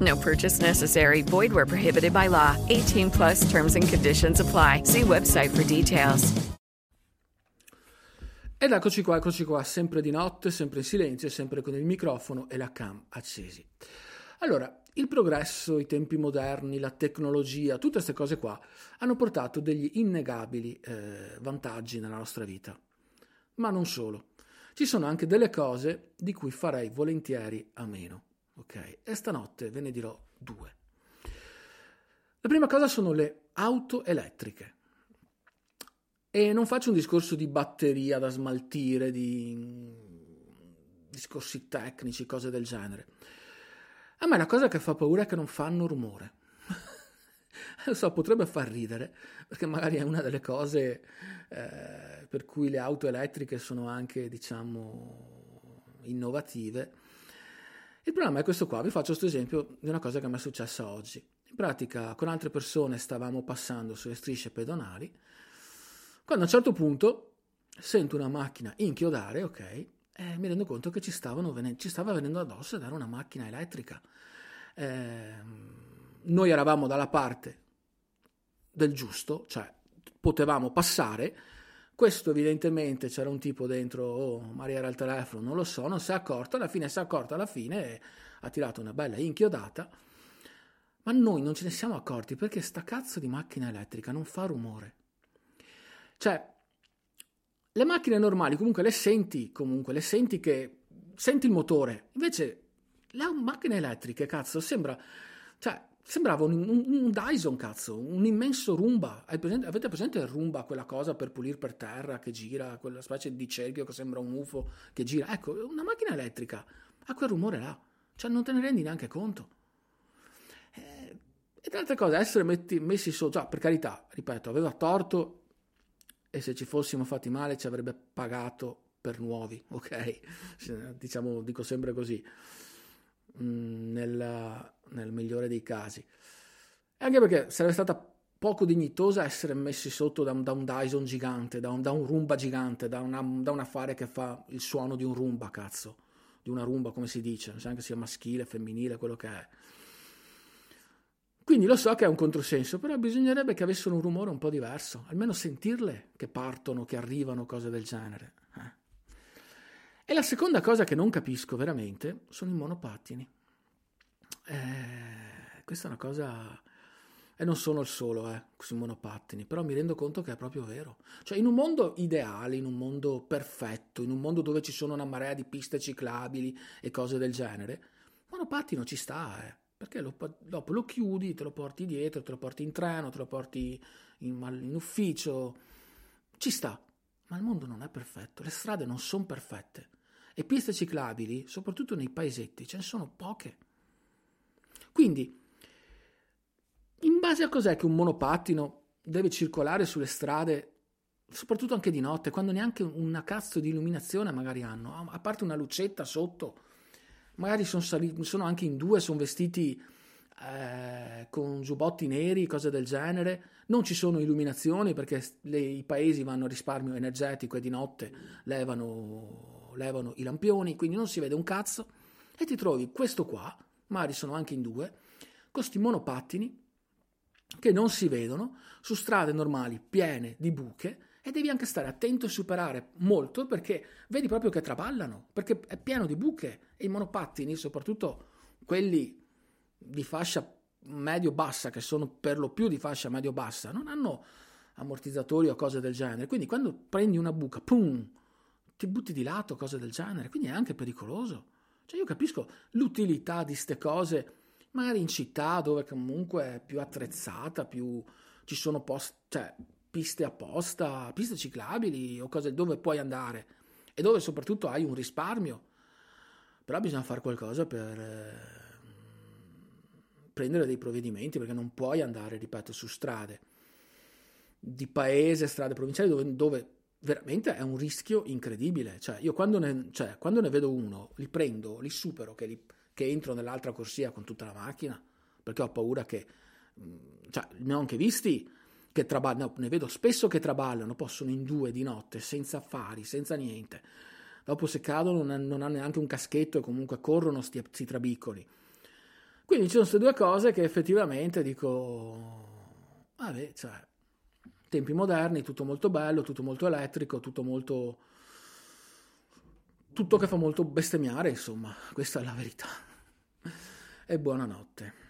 No purchase necessary. Void where prohibited by law. 18 plus terms and conditions apply. See website for details. Ed eccoci qua, eccoci qua, sempre di notte, sempre in silenzio, sempre con il microfono e la cam accesi. Allora, il progresso, i tempi moderni, la tecnologia, tutte queste cose qua hanno portato degli innegabili eh, vantaggi nella nostra vita. Ma non solo. Ci sono anche delle cose di cui farei volentieri a meno. Ok? E stanotte ve ne dirò due. La prima cosa sono le auto elettriche. E non faccio un discorso di batteria da smaltire, di discorsi tecnici, cose del genere. A me la cosa che fa paura è che non fanno rumore. Lo so, potrebbe far ridere, perché magari è una delle cose eh, per cui le auto elettriche sono anche, diciamo, innovative. Il problema è questo qua, vi faccio questo esempio di una cosa che mi è successa oggi. In pratica, con altre persone stavamo passando sulle strisce pedonali, quando a un certo punto sento una macchina inchiodare, ok, e mi rendo conto che ci, venen- ci stava venendo addosso ed era una macchina elettrica. Eh, noi eravamo dalla parte del giusto, cioè potevamo passare. Questo evidentemente c'era un tipo dentro, oh, Maria era al telefono, non lo so, non si è accorto, alla fine si è accorto, alla fine ha tirato una bella inchiodata, ma noi non ce ne siamo accorti perché sta cazzo di macchina elettrica non fa rumore. Cioè, le macchine normali comunque le senti, comunque le senti che senti il motore. Invece le macchine elettriche, cazzo, sembra cioè sembrava un, un, Dyson, cazzo, un immenso Roomba. Presente, avete presente il Roomba, quella cosa per pulire per terra che gira, quella specie di cerchio che sembra un UFO che gira? Ecco, una macchina elettrica ha quel rumore là. Cioè non te ne rendi neanche conto. Eh, e tra altre cose, essere metti, messi sotto, cioè, per carità, ripeto, aveva torto e se ci fossimo fatti male ci avrebbe pagato per nuovi, ok? Diciamo, dico sempre così, nel, nel migliore dei casi. E anche perché sarebbe stata poco dignitosa essere messi sotto da un, da un Dyson gigante, da un, da un, Roomba gigante, da, una, da un affare che fa il suono di un Roomba, cazzo, di una Roomba come si dice, non so anche sia maschile, femminile, quello che è. Quindi lo so che è un controsenso, però bisognerebbe che avessero un rumore un po' diverso, almeno sentirle che partono, che arrivano, cose del genere. E la seconda cosa che non capisco veramente sono i monopattini. Eh, questa è una cosa... E non sono il solo, eh, sui monopattini, però mi rendo conto che è proprio vero. Cioè, in un mondo ideale, in un mondo perfetto, in un mondo dove ci sono una marea di piste ciclabili e cose del genere, monopattino ci sta, eh perché lo, dopo lo chiudi, te lo porti dietro, te lo porti in treno, te lo porti in, in ufficio, ci sta, ma il mondo non è perfetto, le strade non sono perfette e piste ciclabili, soprattutto nei paesetti, ce ne sono poche. Quindi, in base a cos'è che un monopattino deve circolare sulle strade, soprattutto anche di notte, quando neanche una cazzo di illuminazione magari hanno, a parte una lucetta sotto, magari sono, saliti, sono anche in due, sono vestiti eh, con giubbotti neri, cose del genere. Non ci sono illuminazioni perché le, i paesi vanno a risparmio energetico e di notte levano, levano i lampioni, quindi non si vede un cazzo. E ti trovi questo qua, magari sono anche in due, con questi monopattini che non si vedono su strade normali piene di buche e devi anche stare attento e superare molto perché vedi proprio che traballano, perché è pieno di buche e i monopattini, soprattutto quelli di fascia medio-bassa, che sono per lo più di fascia medio-bassa, non hanno ammortizzatori o cose del genere. Quindi quando prendi una buca, pum, ti butti di lato, cose del genere, quindi è anche pericoloso. Cioè io capisco l'utilità di queste cose, magari in città dove comunque è più attrezzata, più ci sono post, cioè, piste apposta, piste ciclabili o cose dove puoi andare e dove soprattutto hai un risparmio. Però bisogna fare qualcosa per eh, prendere dei provvedimenti perché non puoi andare, ripeto, su strade di paese, strade provinciali dove, dove veramente è un rischio incredibile. Cioè, io quando ne, cioè, quando ne vedo uno, li prendo, li supero, che, li, che, entro nell'altra corsia con tutta la macchina, perché ho paura che... Mm, cioè, ne ho anche visti che traballano, ne vedo spesso che traballano, possono in due di notte, senza affari, senza niente. Dopo se cadono non, hanno neanche un caschetto e comunque corrono sti, sti trabicoli. Quindi ci sono queste due cose che effettivamente dico... Vabbè, cioè, tempi moderni, tutto molto bello, tutto molto elettrico, tutto molto... tutto che fa molto bestemmiare, insomma, questa è la verità. E buonanotte.